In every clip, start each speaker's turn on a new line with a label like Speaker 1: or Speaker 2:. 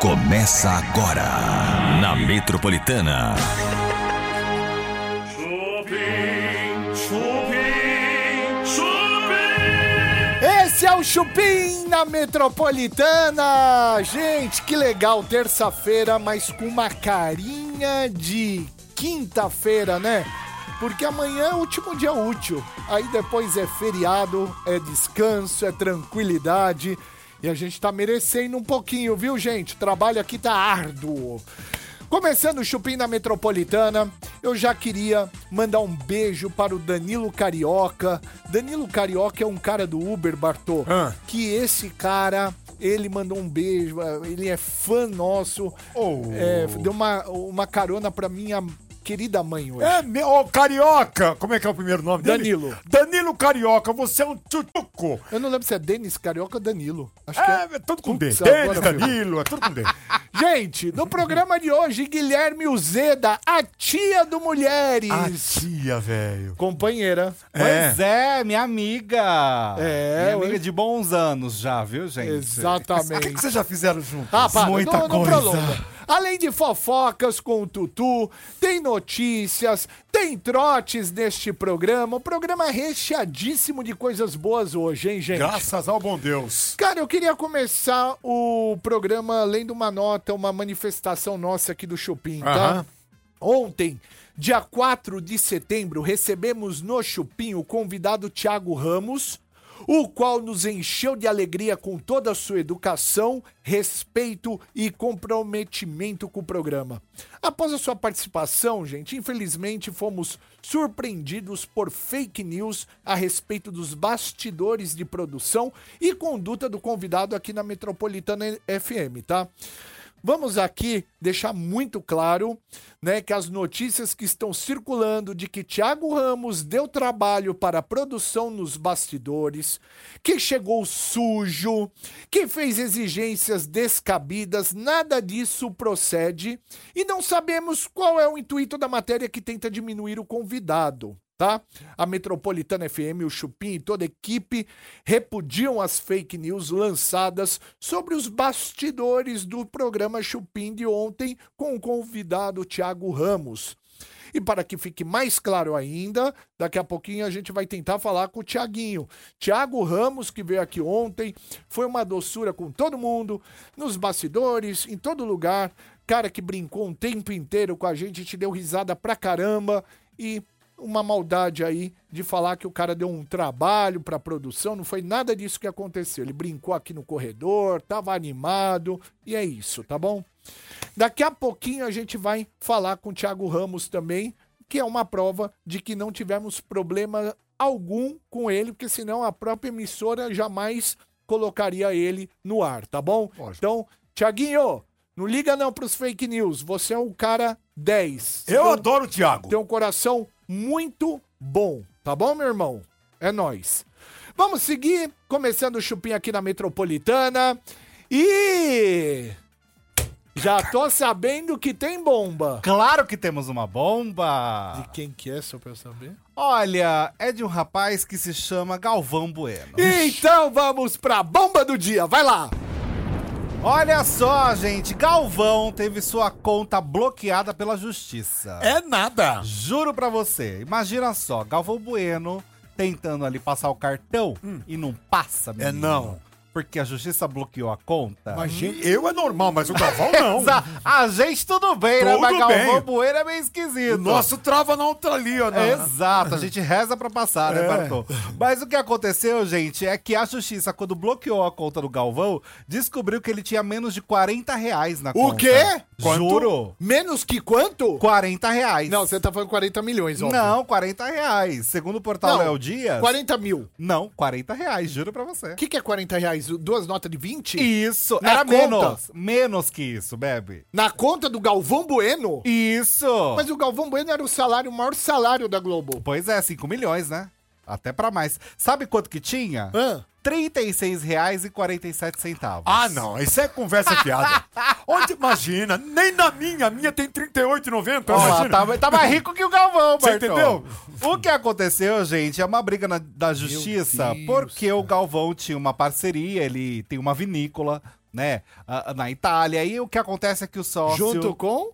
Speaker 1: Começa agora na Metropolitana.
Speaker 2: Chupim, chupim, chupim.
Speaker 3: Esse é o Chupim na Metropolitana! Gente, que legal, terça-feira, mas com uma carinha de quinta-feira, né? Porque amanhã é o último dia útil. Aí depois é feriado, é descanso, é tranquilidade. E a gente tá merecendo um pouquinho, viu, gente? O trabalho aqui tá árduo. Começando o Chupim na Metropolitana, eu já queria mandar um beijo para o Danilo Carioca. Danilo Carioca é um cara do Uber, Bartô,
Speaker 4: Ah.
Speaker 3: que esse cara, ele mandou um beijo, ele é fã nosso,
Speaker 4: Oh.
Speaker 3: é, deu uma, uma carona pra minha querida mãe hoje.
Speaker 4: É, meu, ô, Carioca! Como é que é o primeiro nome dele?
Speaker 3: Danilo.
Speaker 4: Danilo Carioca, você é um tchutchuco.
Speaker 3: Eu não lembro se é Denis Carioca ou Danilo. Acho que
Speaker 4: É,
Speaker 3: é.
Speaker 4: é tudo com D. Denis. Danilo, é tudo com D.
Speaker 3: Gente, no programa de hoje, Guilherme Uzeda, a tia do Mulheres.
Speaker 4: A tia, velho.
Speaker 3: Companheira.
Speaker 5: Pois é, minha amiga.
Speaker 3: É,
Speaker 5: Minha amiga
Speaker 3: hoje-
Speaker 5: de bons anos já, viu, gente?
Speaker 4: O
Speaker 3: Exatamente.
Speaker 4: que, que vocês já fizeram juntos?
Speaker 3: Ah, para,
Speaker 4: Muita
Speaker 3: não, não
Speaker 4: coisa.
Speaker 3: prolonga. Além de fofocas com o Tutu, tem notícias, tem trotes neste programa. O programa é recheadíssimo de coisas boas hoje, hein, gente?
Speaker 4: Graças ao bom Deus.
Speaker 3: Cara, eu queria começar o programa lendo uma nota, uma manifestação nossa aqui do Chupim, tá?
Speaker 4: Aham.
Speaker 3: Ontem, dia 4 de setembro, recebemos no Chupim o convidado Tiago Ramos, o qual nos encheu de alegria com toda a sua educação, respeito e comprometimento com o programa. Após a sua participação, gente, infelizmente fomos surpreendidos por fake news a respeito dos bastidores de produção e conduta do convidado aqui na Metropolitana FM, tá? Vamos aqui deixar muito claro, né, que as notícias que estão circulando de que Thiago Ramos deu trabalho para a produção nos bastidores, que chegou sujo, que fez exigências descabidas, nada disso procede e não sabemos qual é o intuito da matéria que tenta diminuir o convidado tá? A Metropolitana FM, o Chupim e toda a equipe repudiam as fake news lançadas sobre os bastidores do programa Chupim de ontem com o convidado Tiago Ramos. E para que fique mais claro ainda, daqui a pouquinho a gente vai tentar falar com o Tiaguinho. Tiago Ramos, que veio aqui ontem, foi uma doçura com todo mundo, nos bastidores, em todo lugar. Cara que brincou um tempo inteiro com a gente, te deu risada pra caramba e uma maldade aí de falar que o cara deu um trabalho pra produção, não foi nada disso que aconteceu. Ele brincou aqui no corredor, tava animado e é isso, tá bom? Daqui a pouquinho a gente vai falar com o Thiago Ramos também, que é uma prova de que não tivemos problema algum com ele, porque senão a própria emissora jamais colocaria ele no ar, tá bom?
Speaker 4: Lógico.
Speaker 3: Então, Thiaguinho, não liga não pros fake news, você é um cara 10.
Speaker 4: Eu
Speaker 3: Então,
Speaker 4: adoro o Thiago.
Speaker 3: tem um coração muito bom, tá bom, meu irmão? É nóis. Vamos seguir, começando o chupim aqui na Metropolitana. E. Já tô sabendo que tem bomba.
Speaker 5: Claro que temos uma bomba.
Speaker 3: De quem que é, só pra eu saber?
Speaker 5: Olha, é de um rapaz que se chama Galvão Bueno.
Speaker 3: Então vamos pra bomba do dia, vai lá!
Speaker 5: Olha só, gente, Galvão teve sua conta bloqueada pela justiça.
Speaker 4: É nada.
Speaker 5: Juro pra você, imagina só, Galvão Bueno tentando ali passar o cartão e não passa,
Speaker 4: É
Speaker 5: menino.
Speaker 4: não.
Speaker 5: Porque a justiça bloqueou a conta.
Speaker 4: Mas, gente, eu é normal, mas o Galvão não.
Speaker 5: A gente tudo bem, né?
Speaker 4: Tudo
Speaker 5: Mas Galvão
Speaker 4: bem.
Speaker 5: Bueno é meio esquisito.
Speaker 4: O nosso trava na outra ali, ó. na-
Speaker 5: Exato, a gente reza pra passar, né,
Speaker 4: É.
Speaker 5: Bartô? Mas o que aconteceu, gente, é que a justiça, quando bloqueou a conta do Galvão, descobriu que ele tinha menos de 40 reais na
Speaker 3: O
Speaker 5: conta.
Speaker 3: quê?
Speaker 4: Quanto?
Speaker 5: Juro.
Speaker 3: Menos que quanto?
Speaker 5: 40 reais.
Speaker 3: Não, você tá falando 40 milhões, óbvio.
Speaker 5: Não, 40 reais. Segundo o portal
Speaker 3: Não,
Speaker 5: Léo Dias.
Speaker 3: 40 mil.
Speaker 5: Não, 40 reais, juro pra você.
Speaker 3: O que, que é 40 reais? duas notas de 20?
Speaker 5: Isso,
Speaker 3: na
Speaker 5: era
Speaker 3: conta.
Speaker 5: menos. Menos que isso, Bebe.
Speaker 3: Na conta do Galvão Bueno?
Speaker 5: Isso.
Speaker 3: Mas o Galvão Bueno era o salário, o maior salário da Globo.
Speaker 5: Pois é, 5 milhões, né? Até para mais. Sabe quanto que tinha? Ah. R$36,47.
Speaker 4: Ah, não. Isso é conversa fiada. Onde imagina? Nem na minha. A minha tem
Speaker 5: R$38,90.
Speaker 4: Oh,
Speaker 5: tá, tá mais rico que o Galvão,
Speaker 4: Você entendeu?
Speaker 5: O que aconteceu, gente, é uma briga na, da justiça, porque cara. o Galvão tinha uma parceria, ele tem uma vinícola, né, na Itália. E o que acontece é que o sócio...
Speaker 3: Junto com?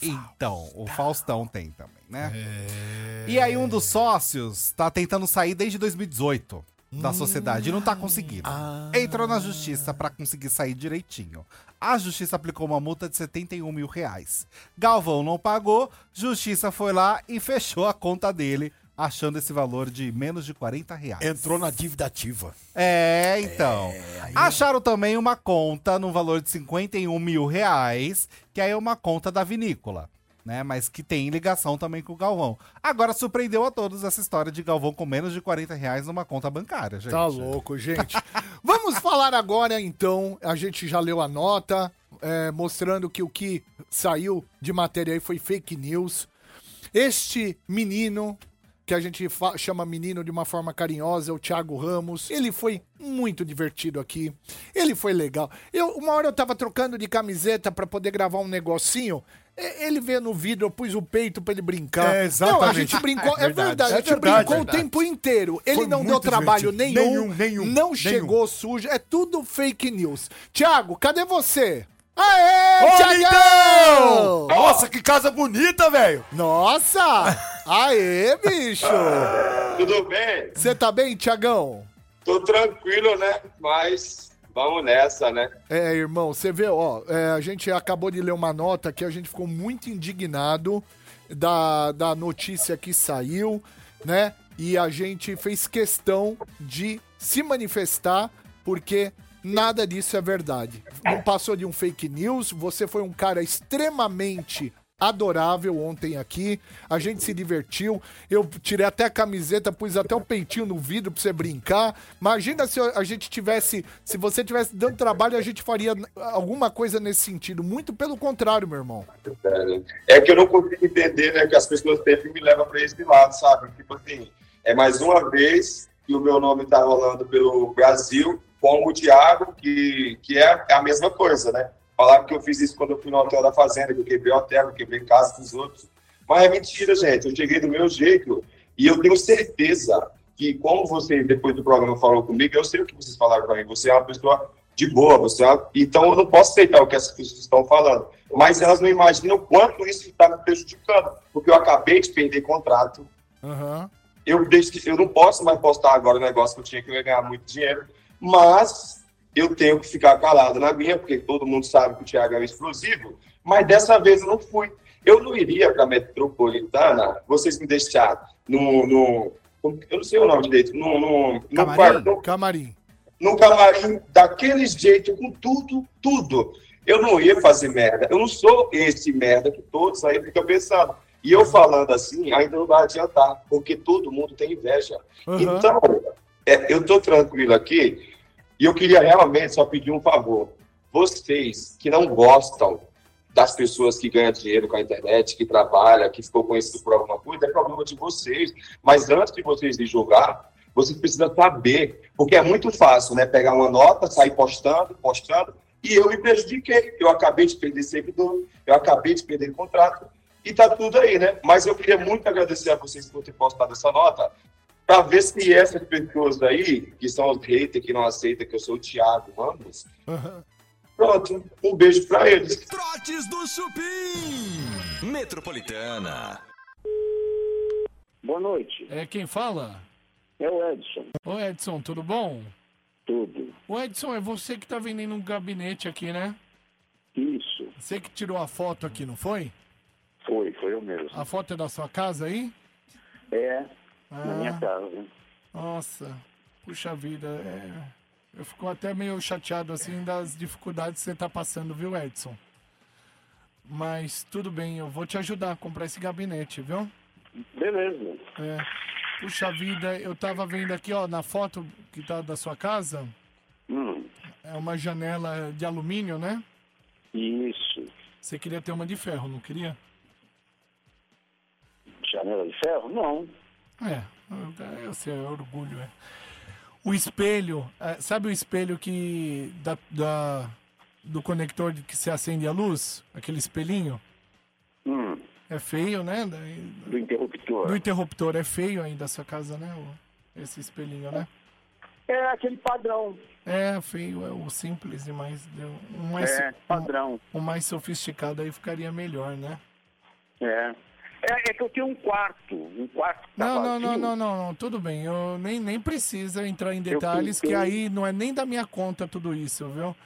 Speaker 5: Então, o Faustão tem também, né? É... E aí um dos sócios tá tentando sair desde 2018 da sociedade e não tá conseguindo. Entrou na justiça pra conseguir sair direitinho. A justiça aplicou uma multa de 71 mil reais. Galvão não pagou, justiça foi lá e fechou a conta dele, achando esse valor de menos de 40 reais.
Speaker 4: Entrou na dívida ativa.
Speaker 5: É, então. Acharam também uma conta no valor de 51 mil reais, que aí é uma conta da vinícola, né? Mas que tem ligação também com o Galvão. Agora surpreendeu a todos essa história de Galvão com menos de 40 reais numa conta bancária, gente.
Speaker 3: Tá louco, gente. Vamos falar agora, então. A gente já leu a nota, é, mostrando que o que saiu de matéria aí foi fake news. Este menino, que a gente chama menino de uma forma carinhosa, é o Thiago Ramos. Ele foi muito divertido aqui. Ele foi legal. Eu, uma hora eu tava trocando de camiseta pra poder gravar um negocinho. Ele veio no vidro, eu pus o peito pra ele brincar.
Speaker 4: É,
Speaker 3: Não, a
Speaker 4: exatamente.
Speaker 3: gente brincou. É
Speaker 4: É
Speaker 3: verdade,
Speaker 4: verdade,
Speaker 3: a
Speaker 4: é
Speaker 3: gente
Speaker 4: verdade,
Speaker 3: brincou
Speaker 4: é
Speaker 3: o
Speaker 4: verdade.
Speaker 3: tempo inteiro. Ele
Speaker 4: Foi
Speaker 3: não deu trabalho nenhum,
Speaker 4: Nenhum, nenhum,
Speaker 3: não
Speaker 4: nenhum.
Speaker 3: chegou sujo. É tudo fake news. Tiago, cadê você? Aê,
Speaker 4: lindão! Nossa, que casa bonita, velho!
Speaker 3: Nossa! Aê, bicho!
Speaker 6: Tudo bem?
Speaker 3: Você tá bem, Tiagão?
Speaker 6: Tô tranquilo, né? Mas vamos nessa, né?
Speaker 3: É, irmão, você vê, ó, é, a gente acabou de ler uma nota que a gente ficou muito indignado da, da notícia que saiu, né? E a gente fez questão de se manifestar porque nada disso é verdade. Não passou de um fake news, você foi um cara extremamente adorável ontem aqui. A gente se divertiu. Eu tirei até a camiseta, pus até o peitinho no vidro pra você brincar. Imagina se a gente tivesse, se você tivesse dando trabalho, a gente faria alguma coisa nesse sentido. Muito pelo contrário, meu irmão.
Speaker 6: É que eu não consigo entender, né? Que as pessoas sempre me levam para esse lado, sabe? Tipo assim, é mais uma vez que o meu nome tá rolando pelo Brasil, como o Thiago, que, que é a mesma coisa, né? Falaram que eu fiz isso quando eu fui no hotel da fazenda, que eu quebrei o hotel, que eu quebrei casa dos outros. Mas é mentira, gente. Eu cheguei do meu jeito e eu tenho certeza que, como você, depois do programa, falou comigo, eu sei o que vocês falaram para mim. Você é uma pessoa de boa, você é uma... então eu não posso aceitar o que essas pessoas estão falando. Mas elas não imaginam o quanto isso está me prejudicando, porque eu acabei de perder contrato.
Speaker 3: Aham.
Speaker 6: Eu, deixo- eu não posso mais postar agora o negócio que eu tinha que eu ia ganhar muito dinheiro, mas eu tenho que ficar calado na minha, porque todo mundo sabe que o Thiago é um explosivo, mas dessa vez eu não fui. Eu não iria para a metropolitana, vocês me deixaram no, no. Eu não sei o nome direito, no, no, no,
Speaker 5: Camarim?
Speaker 6: quarto- no-
Speaker 3: Camarim.
Speaker 6: no camarim daquele jeito, com tudo, tudo. Eu não ia fazer merda. Eu não sou esse merda que todos aí ficam pensando. E eu falando assim, ainda não vai adiantar, porque todo mundo tem inveja.
Speaker 3: Aham.
Speaker 6: Então, é, eu tô tranquilo aqui e eu queria realmente só pedir um favor. Vocês que não gostam das pessoas que ganham dinheiro com a internet, que trabalham, que ficou conhecido por alguma coisa, é problema de vocês. Mas antes de vocês me julgar, vocês precisam saber, porque é muito fácil, né? Pegar uma nota, sair postando, postando, e eu me prejudiquei. Eu acabei de perder servidor, eu acabei de perder contrato, e tá tudo aí, né? Mas eu queria muito agradecer a vocês por ter postado essa nota, para ver se essas pessoas aí, que são os haters que não aceitam que eu sou o Thiago Ramos, pronto, um beijo para eles.
Speaker 1: Trotes do Chupim. Metropolitana.
Speaker 7: Boa noite,
Speaker 3: É quem fala?
Speaker 7: é o Edson.
Speaker 3: Ô Edson, tudo bom?
Speaker 7: Tudo.
Speaker 3: Ô Edson, é você que tá vendendo um gabinete aqui, né?
Speaker 7: Isso,
Speaker 3: Você que tirou a foto aqui, não foi?
Speaker 7: foi, foi eu mesmo.
Speaker 3: A foto é da sua casa aí?
Speaker 7: É, na minha
Speaker 3: Ah,
Speaker 7: casa.
Speaker 3: nossa, puxa vida, é... eu fico até meio chateado assim das dificuldades que você tá passando, viu, Edson? Mas tudo bem, eu vou te ajudar a comprar esse gabinete, viu?
Speaker 7: Beleza.
Speaker 3: É. Puxa vida, eu tava vendo aqui, ó, na foto que tá da sua casa,
Speaker 7: Hum,
Speaker 3: é uma janela de alumínio, né?
Speaker 7: isso.
Speaker 3: Você queria ter uma de ferro, não queria?
Speaker 7: Janela de ferro? Não.
Speaker 3: É, eu sei, é orgulho, é. O espelho, é, sabe o espelho que da, da- do conector que se acende a luz? Aquele espelhinho?
Speaker 7: Hum,
Speaker 3: É feio, né?
Speaker 7: Do interruptor.
Speaker 3: Do interruptor é feio ainda a sua casa, né? o- Esse espelhinho, né?
Speaker 7: É aquele padrão.
Speaker 8: É, feio, é o simples e mais. O mais,
Speaker 7: É, padrão.
Speaker 8: o mais sofisticado aí ficaria melhor, né?
Speaker 7: É. É, é que eu tenho um quarto. Um quarto que tá
Speaker 8: Não, não,
Speaker 7: vazio.
Speaker 8: não, não, não, não, tudo bem. Eu nem, nem precisa entrar em detalhes, que aí não é nem da minha conta tudo isso, viu?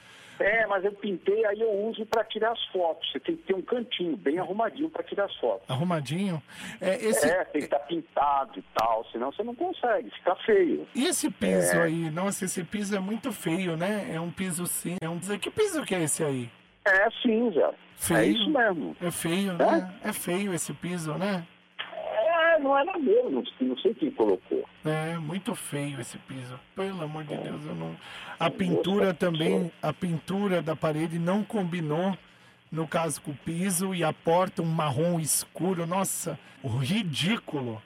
Speaker 7: É, mas eu pintei, aí eu uso para tirar as fotos. Você tem que ter um cantinho bem arrumadinho para tirar as fotos.
Speaker 8: Arrumadinho. É, esse,
Speaker 7: É, tem que estar pintado e tal, senão você não consegue, fica feio.
Speaker 8: E esse piso aí? Nossa, esse piso é muito feio, né? É um piso sim. É um... Que piso que é esse aí?
Speaker 7: É cinza.
Speaker 8: Feio.
Speaker 7: É isso mesmo.
Speaker 8: É feio, né? É feio esse piso, né?
Speaker 7: É, não era meu, não, sei quem colocou.
Speaker 8: É muito feio esse piso. Pelo amor de Deus, eu não. A pintura também, a pintura da parede não combinou. No caso com o piso e a porta um marrom escuro. Nossa, ridículo.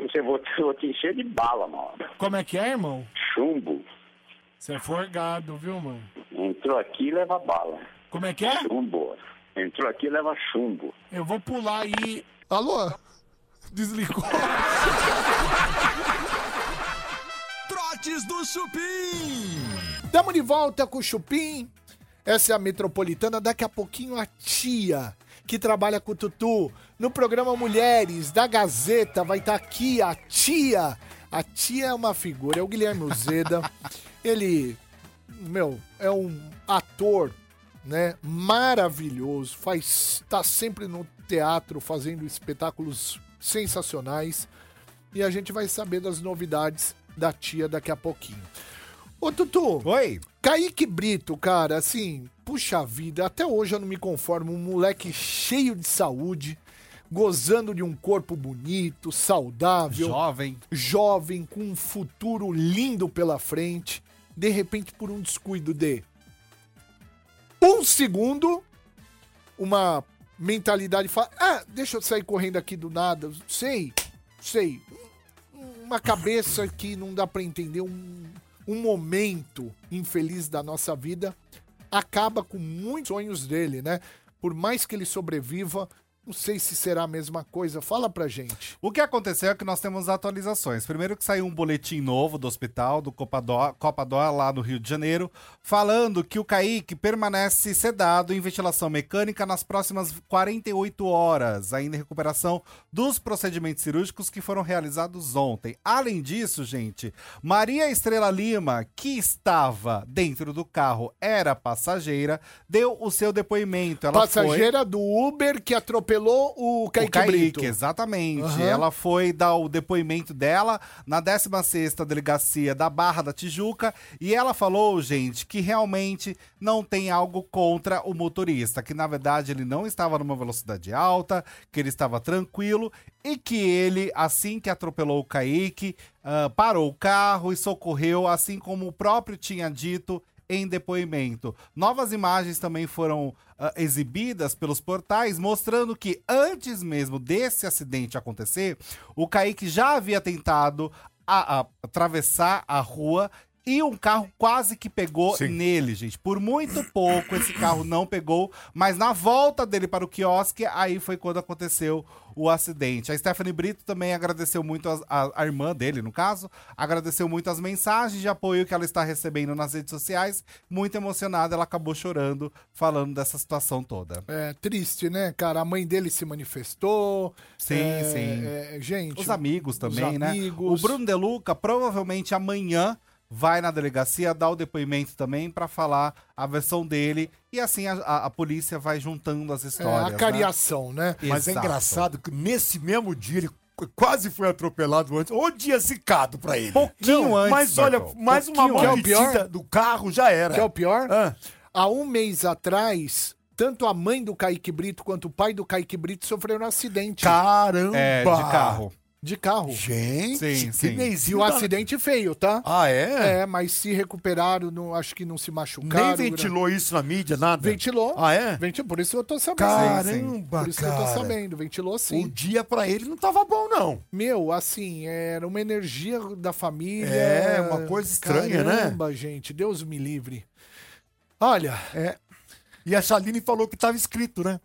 Speaker 7: Você vou, vou te encher de bala, mano.
Speaker 8: Como é que é, irmão?
Speaker 7: Chumbo.
Speaker 8: Você é forgado, viu, mano?
Speaker 7: Entrou aqui e leva bala.
Speaker 8: Como é que é?
Speaker 7: Chumbo. Entrou aqui e leva chumbo.
Speaker 8: Eu vou pular aí. Alô? Desligou.
Speaker 1: Trotes do Chupim.
Speaker 3: Tamo de volta com o Chupim. Essa é a Metropolitana. Daqui a pouquinho a tia, que trabalha com o Tutu, no programa Mulheres da Gazeta, vai estar aqui a tia. A tia é uma figura, é o Guilherme Uzeda. Ele, meu, é um ator, né, maravilhoso. Faz, tá sempre no teatro fazendo espetáculos sensacionais. E a gente vai saber das novidades da tia daqui a pouquinho. Ô, Tutu.
Speaker 5: Oi.
Speaker 3: Kaique Brito, cara, assim, puxa vida, até hoje eu não me conformo. Um moleque cheio de saúde, gozando de um corpo bonito, saudável,
Speaker 5: Jovem.
Speaker 3: jovem, com um futuro lindo pela frente. De repente, por um descuido de um segundo, uma mentalidade fala: Ah, deixa eu sair correndo aqui do nada. Sei, sei. Uma cabeça que não dá pra entender, um, um momento infeliz da nossa vida acaba com muitos sonhos dele, né? Por mais que ele sobreviva, não sei se será a mesma coisa. Fala pra gente.
Speaker 5: O que aconteceu é que nós temos atualizações. Primeiro que saiu um boletim novo do hospital, do Copadó, Copadó lá no Rio de Janeiro, falando que o Kaique permanece sedado em ventilação mecânica nas próximas 48 horas, ainda em recuperação dos procedimentos cirúrgicos que foram realizados ontem. Além disso, gente, Maria Estrela Lima, que estava dentro do carro, era passageira, deu o seu depoimento. Ela foi...
Speaker 3: Passageira do Uber que atropelou o Kaique,
Speaker 5: o Kaique,
Speaker 3: Brito.
Speaker 5: exatamente.
Speaker 3: Aham.
Speaker 5: Ela foi dar o depoimento dela na 16ª Delegacia da Barra da Tijuca e ela falou, gente, que realmente não tem algo contra o motorista, que na verdade ele não estava numa velocidade alta, que ele estava tranquilo e que ele, assim que atropelou o Kaique, ah, parou o carro e socorreu, assim como o próprio tinha dito em depoimento. Novas imagens também foram ah, exibidas pelos portais, mostrando que antes mesmo desse acidente acontecer, o Kaique já havia tentado a- a- atravessar a rua e um carro quase que pegou
Speaker 4: Sim.
Speaker 5: nele, gente. Por muito pouco esse carro não pegou, mas na volta dele para o quiosque, aí foi quando aconteceu o acidente. A Stephanie Brito também agradeceu muito as- a, a irmã dele, no caso, agradeceu muito as mensagens de apoio que ela está recebendo nas redes sociais. Muito emocionada, ela acabou chorando, falando dessa situação toda.
Speaker 3: É triste, né, cara? A mãe dele se manifestou.
Speaker 5: Sim,
Speaker 3: É,
Speaker 5: sim.
Speaker 3: é, gente.
Speaker 5: Os amigos também,
Speaker 3: os
Speaker 5: né?
Speaker 3: amigos.
Speaker 5: O Bruno De Luca provavelmente amanhã vai na delegacia dar o depoimento também pra falar a versão dele e assim a, a- a polícia vai juntando as
Speaker 3: É,
Speaker 5: histórias.
Speaker 3: a
Speaker 5: né?
Speaker 3: cariação, né?
Speaker 4: Mas é engraçado que nesse mesmo dia ele qu- quase foi atropelado antes. O dia zicado pra ele.
Speaker 5: Pouquinho antes,
Speaker 4: Mas olha, mais uma
Speaker 3: Pouquinho antes. Que é
Speaker 4: do carro já era.
Speaker 3: Que é o pior?
Speaker 4: Ah,
Speaker 3: Há um mês atrás, tanto a mãe do Kaique Brito quanto o pai do Kaique Brito sofreram um acidente
Speaker 4: caramba!
Speaker 5: É, de carro.
Speaker 3: De carro.
Speaker 4: Gente,
Speaker 5: Sim, sim.
Speaker 3: E o
Speaker 4: da-
Speaker 3: acidente feio, tá?
Speaker 4: Ah, é?
Speaker 3: É, mas se recuperaram, não, acho que não se machucaram.
Speaker 4: Nem ventilou isso na mídia, nada?
Speaker 3: Ventilou.
Speaker 4: Ah, é?
Speaker 3: Ventilou, por isso eu tô sabendo.
Speaker 4: Caramba,
Speaker 3: Por isso que eu tô
Speaker 4: cara.
Speaker 3: sabendo. Ventilou sim.
Speaker 4: O dia pra ele não tava bom, não.
Speaker 3: Meu, assim, era uma energia da família.
Speaker 4: É, uma coisa estranha, né?
Speaker 3: Caramba, gente, Deus me livre. Olha,
Speaker 4: É. E a Chaline falou que tava escrito, né?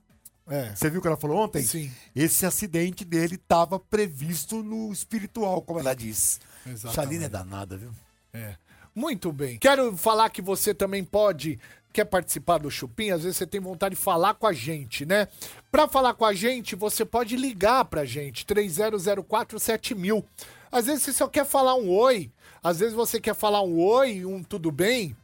Speaker 3: É,
Speaker 4: Você viu o que ela falou ontem?
Speaker 3: sim,
Speaker 4: Esse acidente dele tava previsto no espiritual, como ela disse.
Speaker 3: exatamente.
Speaker 4: Chaline é danada, viu?
Speaker 3: É. Muito bem. Quero falar que você também pode. Quer participar do Chupim? Às vezes você tem vontade de falar com a gente, né? Pra falar com a gente, você pode ligar pra gente, 30047000. Às vezes você só quer falar um oi, às vezes você quer falar um oi, um tudo bem.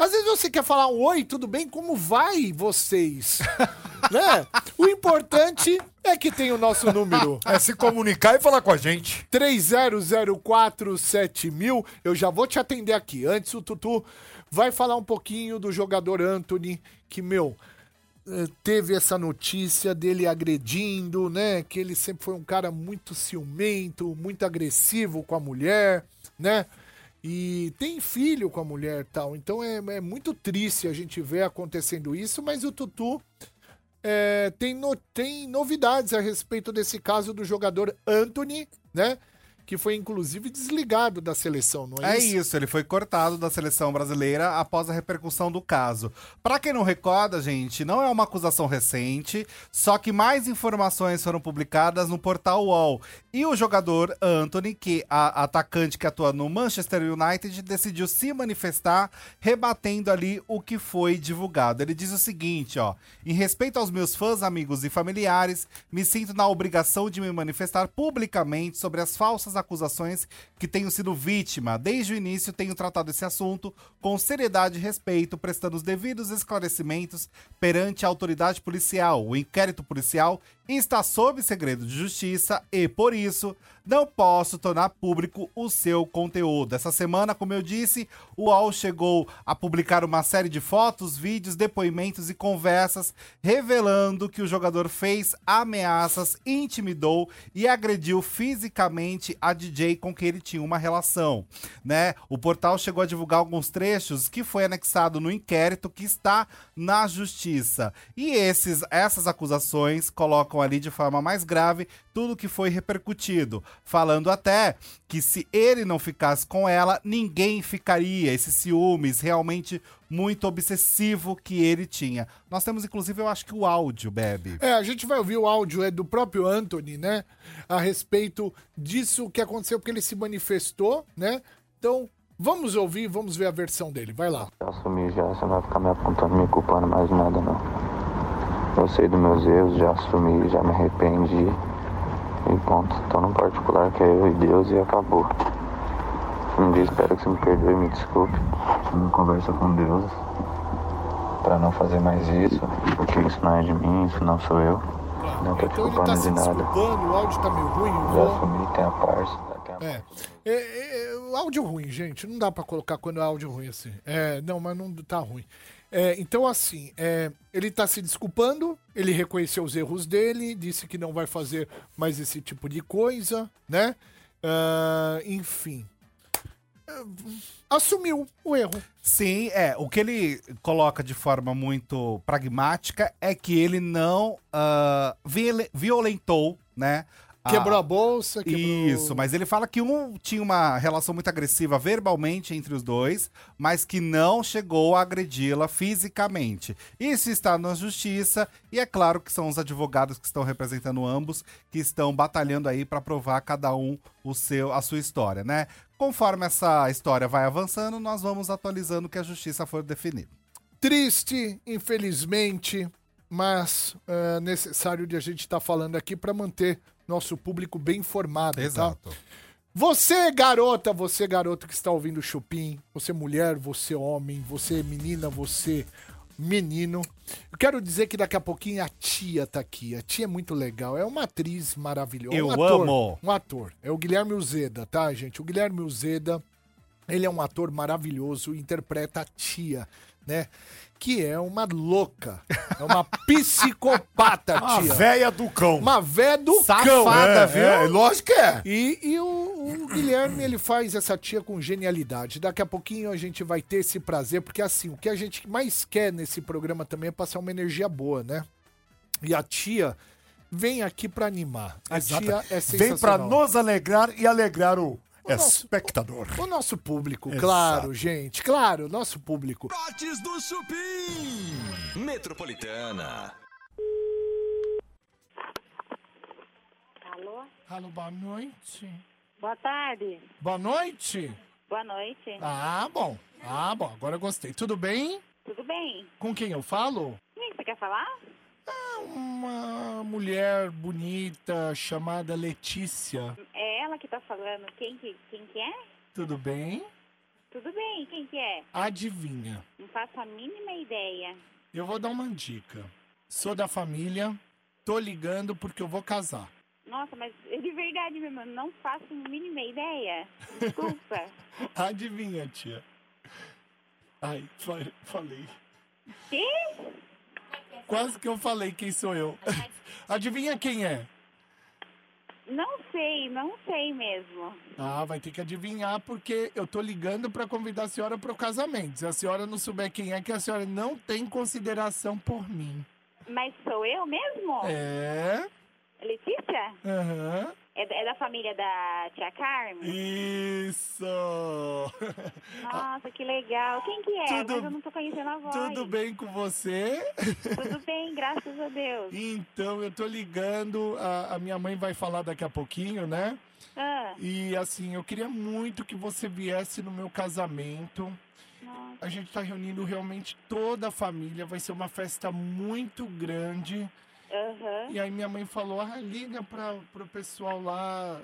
Speaker 3: Às vezes você quer falar um oi, tudo bem? Como vai vocês? né? O importante é que tem o nosso número.
Speaker 4: É se comunicar e falar com a gente.
Speaker 3: 30047000. Eu já vou te atender aqui. Antes, o Tutu vai falar um pouquinho do jogador Anthony, que, meu, eh, teve essa notícia dele agredindo, né? Que ele sempre foi um cara muito ciumento, muito agressivo com a mulher, né? E tem filho com a mulher tal. Então é, é muito triste a gente ver acontecendo isso, mas o Tutu é, tem, no, tem novidades a respeito desse caso do jogador Anthony, né? Que foi inclusive desligado da seleção, não é,
Speaker 5: É
Speaker 3: isso?
Speaker 5: isso, ele foi cortado da seleção brasileira após a repercussão do caso. Pra quem não recorda, gente, não é uma acusação recente, só que mais informações foram publicadas no portal UOL. E o jogador Anthony, que a atacante que atua no Manchester United, decidiu se manifestar, rebatendo ali o que foi divulgado. Ele diz o seguinte, ó: "Em respeito aos meus fãs, amigos e familiares, me sinto na obrigação de me manifestar publicamente sobre as falsas acusações que tenho sido vítima. Desde o início tenho tratado esse assunto com seriedade e respeito, prestando os devidos esclarecimentos perante a autoridade policial. O inquérito policial está sob segredo de justiça e, por isso, não posso tornar público o seu conteúdo. Essa semana, como eu disse, o UOL chegou a publicar uma série de fotos, vídeos, depoimentos e conversas revelando que o jogador fez ameaças, intimidou e agrediu fisicamente a DJ com quem ele tinha uma relação, né? O portal chegou a divulgar alguns trechos que foi anexado no inquérito que está na justiça. E esses essas acusações colocam ali de forma mais grave tudo que foi repercutido, falando até que se ele não ficasse com ela, ninguém ficaria. Esse ciúmes realmente muito obsessivo que ele tinha. Nós temos, inclusive, eu acho que o áudio, Bebe.
Speaker 3: É, a gente vai ouvir o áudio é do próprio Anthony, né? A respeito disso que aconteceu, porque ele se manifestou, né? Então, vamos ouvir, vamos ver a versão dele. Vai lá.
Speaker 9: Já assumi já, você não vai ficar me apontando, me culpando mais nada não. Eu sei dos meus erros, já assumi, já me arrependi. E ponto. Então no particular que é eu e Deus e acabou. Um dia espero que você me perdoe, me desculpe. Você conversa com Deus pra não fazer mais isso, porque isso não é de mim, isso não sou eu. Não tô
Speaker 3: Então ele tá
Speaker 9: de nada.
Speaker 3: desculpando, o áudio tá meio ruim. eu
Speaker 9: Já
Speaker 3: vou-
Speaker 9: assumi, tem a parte. Tem a
Speaker 3: É. É, é, o áudio ruim, gente. Não dá pra colocar quando é áudio ruim assim. É, não, mas não tá ruim. É, então, assim, é, ele tá se desculpando, ele reconheceu os erros dele, disse que não vai fazer mais esse tipo de coisa, né? Ah, enfim. É, Assumiu o erro.
Speaker 5: Sim, é. O que ele coloca de forma muito pragmática é que ele não viole- violentou, né?
Speaker 3: Quebrou a bolsa, quebrou...
Speaker 5: Isso, mas ele fala que um tinha uma relação muito agressiva verbalmente entre os dois, mas que não chegou a agredi-la fisicamente. Isso está na justiça e é claro que são os advogados que estão representando ambos que estão batalhando aí para provar cada um o seu a sua história, né? Conforme essa história vai avançando, nós vamos atualizando o que a justiça for definir.
Speaker 3: Triste, infelizmente, mas é necessário de a gente estar falando aqui para manter nosso público bem informado, tá? Você, garota, você, garoto que está ouvindo o Chupim, você mulher, você homem, você menina, você menino. Eu quero dizer que daqui a pouquinho a tia tá aqui. A tia é muito legal, é uma atriz maravilhosa.
Speaker 5: Eu
Speaker 3: um ator,
Speaker 5: amo.
Speaker 3: Um ator. É o Guilherme Uzeda, tá, gente? O Guilherme Uzeda, ele é um ator maravilhoso, interpreta a tia, né? Que é uma louca. É uma psicopata, tia.
Speaker 4: véia do cão.
Speaker 3: Uma véia do
Speaker 5: Safada,
Speaker 3: cão.
Speaker 4: é,
Speaker 5: viu?
Speaker 4: É, lógico que é.
Speaker 3: E, e o, o Guilherme, ele faz essa tia com genialidade. Daqui a pouquinho a gente vai ter esse prazer, porque assim, o que a gente mais quer nesse programa também é passar uma energia boa, né? E a tia vem aqui pra animar. A
Speaker 4: Exato.
Speaker 3: tia é
Speaker 4: Vem pra
Speaker 3: sensacional.
Speaker 4: nos alegrar e alegrar o,
Speaker 3: nosso-
Speaker 4: espectador.
Speaker 3: O nosso público,
Speaker 4: Exato.
Speaker 3: claro, gente, claro, nosso público.
Speaker 1: Trotes do Chupim. Metropolitana.
Speaker 8: Alô, boa noite.
Speaker 10: Boa tarde.
Speaker 8: Boa noite.
Speaker 10: Boa noite.
Speaker 8: Ah, bom. Ah, bom. Agora eu gostei. Tudo bem?
Speaker 10: Tudo bem?
Speaker 8: Com quem eu falo?
Speaker 10: Quem você quer falar?
Speaker 8: Uma mulher bonita chamada Letícia.
Speaker 10: É ela que tá falando. Quem que, quem que é?
Speaker 8: Tudo bem?
Speaker 10: Tudo bem, quem que é?
Speaker 8: Adivinha.
Speaker 10: Não faço a mínima ideia.
Speaker 8: Eu vou dar uma dica. Sou da família, tô ligando porque eu vou casar.
Speaker 10: Nossa, mas de verdade mesmo, eu não faço a mínima ideia. Desculpa.
Speaker 8: Adivinha, tia. Ai, fa- falei.
Speaker 10: que?
Speaker 8: Quase que eu falei quem sou eu. Adivinha quem é?
Speaker 10: Não sei, não sei mesmo.
Speaker 8: Ah, vai ter que adivinhar porque eu tô ligando pra convidar a senhora pro casamento. Se a senhora não souber quem é, que a senhora não tem consideração por mim.
Speaker 10: Mas sou eu mesmo?
Speaker 8: É?
Speaker 10: Letícia?
Speaker 8: Aham.
Speaker 10: Da- é da família da tia Carmen?
Speaker 8: Isso!
Speaker 10: Nossa, que legal. Quem que é?
Speaker 8: Tudo-
Speaker 10: Mas eu não tô conhecendo a voz.
Speaker 8: Tudo bem com você?
Speaker 10: Tudo bem, graças a Deus.
Speaker 8: Então, eu tô ligando, a, a minha mãe vai falar daqui a pouquinho, né?
Speaker 10: Ah,
Speaker 8: E assim, eu queria muito que você viesse no meu casamento.
Speaker 10: nossa.
Speaker 8: A gente tá reunindo realmente toda a família, vai ser uma festa muito grande.
Speaker 10: Aham.
Speaker 8: E aí minha mãe falou, ah, liga para pro pessoal lá,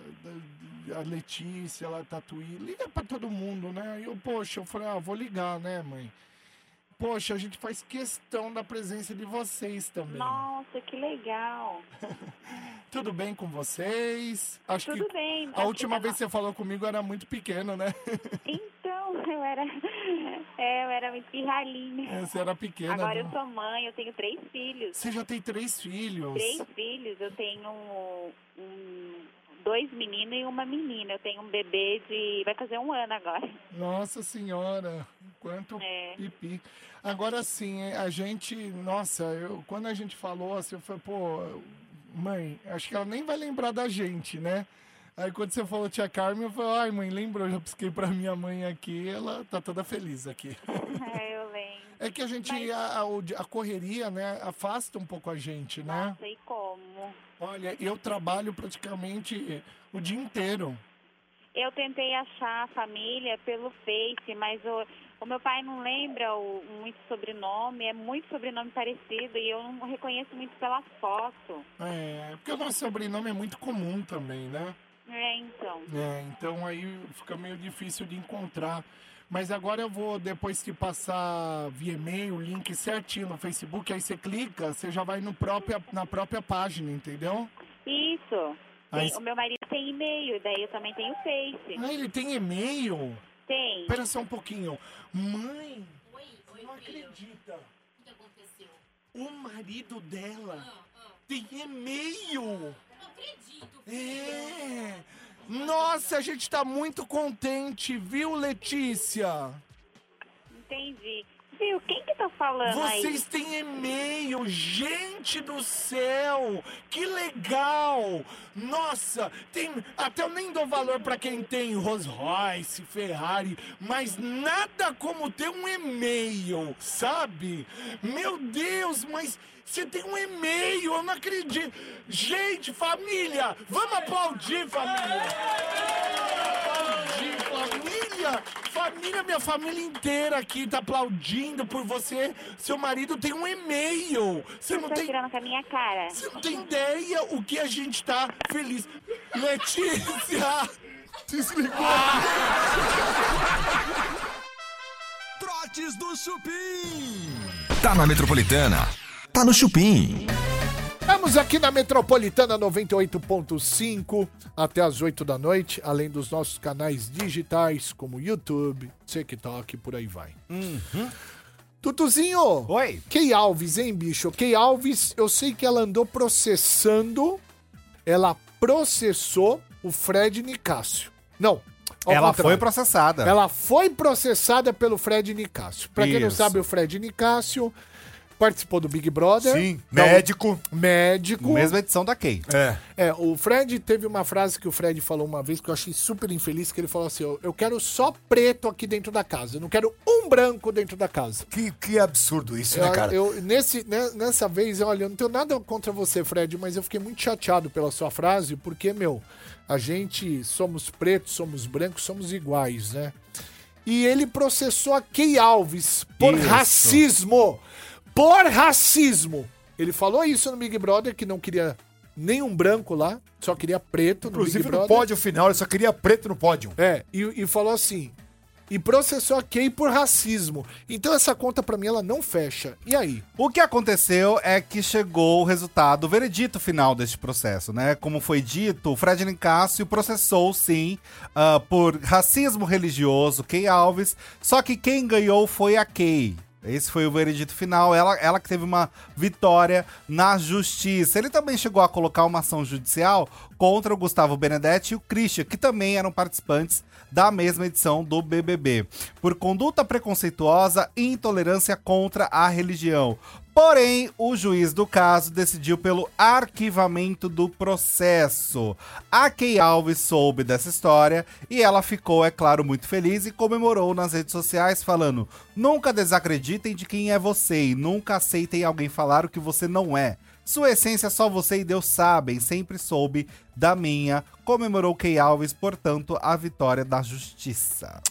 Speaker 8: a Letícia, lá, Tatuí, liga para todo mundo, né? Aí eu, poxa, eu falei, ah, vou ligar, né, mãe? Poxa, a gente faz questão da presença de vocês também.
Speaker 10: Nossa, que legal.
Speaker 8: Tudo bem com vocês? Acho
Speaker 10: Tudo
Speaker 8: que
Speaker 10: bem.
Speaker 8: a última vez que você falou comigo era muito pequeno, né?
Speaker 10: Então, eu era, é, eu era muito pirralhinha.
Speaker 8: Você era pequena.
Speaker 10: Agora
Speaker 8: né?
Speaker 10: eu sou mãe, eu tenho três filhos.
Speaker 8: Você já tem três filhos.
Speaker 10: Três filhos, eu tenho um, dois meninos e uma menina. Eu tenho um bebê de. vai fazer um ano agora.
Speaker 8: Nossa senhora, quanto
Speaker 10: É.
Speaker 8: pipi. Agora sim, a gente, nossa, eu, quando a gente falou assim, eu falei, pô, mãe, acho que ela nem vai lembrar da gente, né? Aí quando você falou tia Carmen, eu falei, ai mãe, lembrou, eu já pisquei pra minha mãe aqui, ela tá toda feliz aqui.
Speaker 10: É, eu lembro.
Speaker 8: É que a gente, a, a, di- a correria, né, afasta um pouco a gente, né?
Speaker 10: Nossa, e como?
Speaker 8: Olha, eu trabalho praticamente o dia inteiro.
Speaker 10: Eu tentei achar a família pelo Face, mas o, o meu pai não lembra o, muito sobrenome, é muito sobrenome parecido e eu não reconheço muito pela foto.
Speaker 8: É, porque o nosso sobrenome é muito comum também, né?
Speaker 10: É, então.
Speaker 8: É, então aí fica meio difícil de encontrar. Mas agora eu vou, depois que passar via e-mail, o link certinho no Facebook, aí você clica, você já vai no própria, na própria página, entendeu?
Speaker 10: Isso.
Speaker 8: Aí-
Speaker 10: o meu marido tem e-mail, daí eu também tenho Face.
Speaker 8: Ah, ele tem e-mail?
Speaker 10: Tem.
Speaker 8: Espera só um pouquinho. Mãe, não acredita.
Speaker 11: O que aconteceu?
Speaker 8: O marido dela tem e-mail.
Speaker 11: Não acredito.
Speaker 8: É. Nossa, a gente tá muito contente, viu, Letícia?
Speaker 10: Entendi. Viu, quem que tá falando aí?
Speaker 8: Vocês têm e-mail, gente do céu, que legal! Nossa, tem até eu nem dou valor pra quem tem Rolls Royce, Ferrari, mas nada como ter um e-mail, sabe? Meu Deus, mas você tem um e-mail, eu não acredito. Gente, família, vamos aplaudir, família. Família. Família, minha família inteira aqui tá aplaudindo por você. Seu marido tem um e-mail. Você não
Speaker 10: Tá
Speaker 8: tem,
Speaker 10: tirando com a minha cara.
Speaker 8: você não tem ideia o que a gente tá feliz. Letícia! Desligou.
Speaker 1: Trotes do Chupim. Tá na Metropolitana. Tá no Chupim.
Speaker 3: Estamos aqui na Metropolitana 98.5 até as 8 da noite, além dos nossos canais digitais como YouTube, TikTok e por aí vai. Tutuzinho!
Speaker 5: Oi.
Speaker 3: Key Alves, hein, bicho? Key Alves, eu sei que ela andou processando, ela processou o Fred Nicásio. Não.
Speaker 5: Ela
Speaker 3: contrário.
Speaker 5: foi processada.
Speaker 3: Ela foi processada pelo Fred Nicásio. Pra quem não sabe, o Fred Nicásio participou do Big Brother.
Speaker 4: Sim, médico.
Speaker 3: Médico.
Speaker 5: Mesma edição da Kay.
Speaker 4: É.
Speaker 3: É, o Fred teve uma frase que o Fred falou uma vez que eu achei super infeliz, que ele falou assim, "Eu- eu quero só preto aqui dentro da casa, eu não quero um branco dentro da casa.
Speaker 4: Que, que absurdo isso,
Speaker 3: Eu,
Speaker 4: né, cara?
Speaker 3: eu- nesse, né, nessa vez, olha, eu não tenho nada contra você, Fred, mas eu fiquei muito chateado pela sua frase, porque, meu, a gente somos pretos, somos brancos, somos iguais, né? E ele processou a Key Alves por
Speaker 5: Isso.
Speaker 3: racismo. Por racismo. Ele falou isso no Big Brother, que não queria nenhum branco lá, só queria preto no
Speaker 4: Inclusive no pódio final, ele só queria preto no pódio.
Speaker 3: É, e, e falou assim. E processou a Kay por racismo. Então essa conta pra mim ela não fecha. E aí?
Speaker 5: O que aconteceu é que chegou o resultado, o veredito final deste processo, né? Como foi dito, o Fred Nicásio processou, sim, ah, por racismo religioso, Kay Alves, só que quem ganhou foi a Kay. Esse foi o veredito final, ela, ela que teve uma vitória na justiça. Ele também chegou a colocar uma ação judicial contra o Gustavo Benedetti e o Christian, que também eram participantes da mesma edição do BBB, por conduta preconceituosa e intolerância contra a religião. Porém, o juiz do caso decidiu pelo arquivamento do processo. A Key Alves soube dessa história e ela ficou, é claro, muito feliz e comemorou nas redes sociais, falando: Nunca desacreditem de quem é você e nunca aceitem alguém falar o que você não é. Sua essência só você e Deus sabem, sempre soube da minha. Comemorou Key Alves, portanto, a vitória da justiça.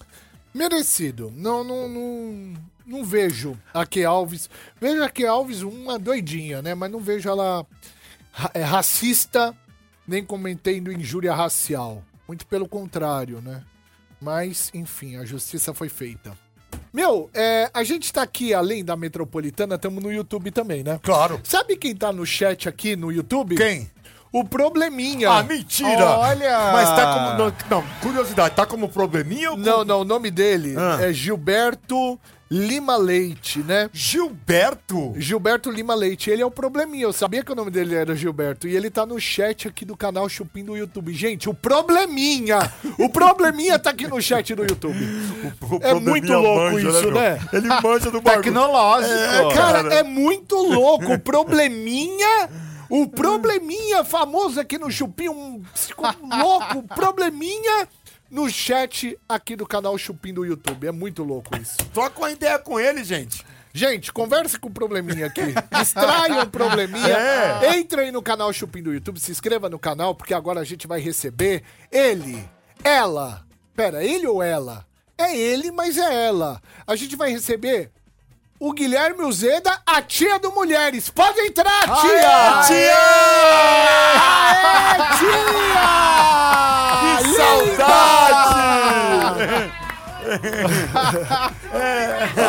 Speaker 3: Merecido. Não, não, não, não vejo a Key Alves. Vejo a Key Alves uma doidinha, né? Mas não vejo ela é, racista, nem cometendo injúria racial. Muito pelo contrário, né? Mas, enfim, a justiça foi feita. Meu, é, a gente tá aqui, além da Metropolitana, estamos no YouTube também, né?
Speaker 4: Claro.
Speaker 3: Sabe quem tá no chat aqui no YouTube?
Speaker 4: Quem?
Speaker 3: O Probleminha.
Speaker 4: Ah, mentira!
Speaker 5: Olha!
Speaker 4: Mas tá como. Não, não, curiosidade, tá como probleminha ou
Speaker 3: Não, não, o nome dele
Speaker 4: Ah.
Speaker 3: é Gilberto Lima Leite, né?
Speaker 4: Gilberto?
Speaker 3: Gilberto Lima Leite, ele é o probleminha. Eu sabia que o nome dele era Gilberto. E ele tá no chat aqui do canal Chupim do YouTube. Gente, o probleminha! O probleminha tá aqui no chat do YouTube.
Speaker 4: O
Speaker 3: É muito louco
Speaker 4: manja,
Speaker 3: isso,
Speaker 4: meu?
Speaker 3: né?
Speaker 4: Ele manja do bagulho.
Speaker 5: Tecnológico.
Speaker 3: É, cara, é muito louco. O probleminha. O probleminha famoso aqui no Chupim, um louco, probleminha no chat aqui do canal Chupim do YouTube. É muito louco isso.
Speaker 4: Troca uma ideia com ele, gente.
Speaker 3: Gente, converse com o probleminha aqui. Distraia o probleminha.
Speaker 4: É.
Speaker 3: Entra aí no canal Chupim do YouTube, se inscreva no canal, porque agora a gente vai receber ele, ela. Pera, ele ou ela? É ele, mas é ela. A gente vai receber o Guilherme Uzeda, a tia do Mulheres. Pode entrar, tia!
Speaker 4: tia!
Speaker 3: Aê, tia!
Speaker 4: Que saudade!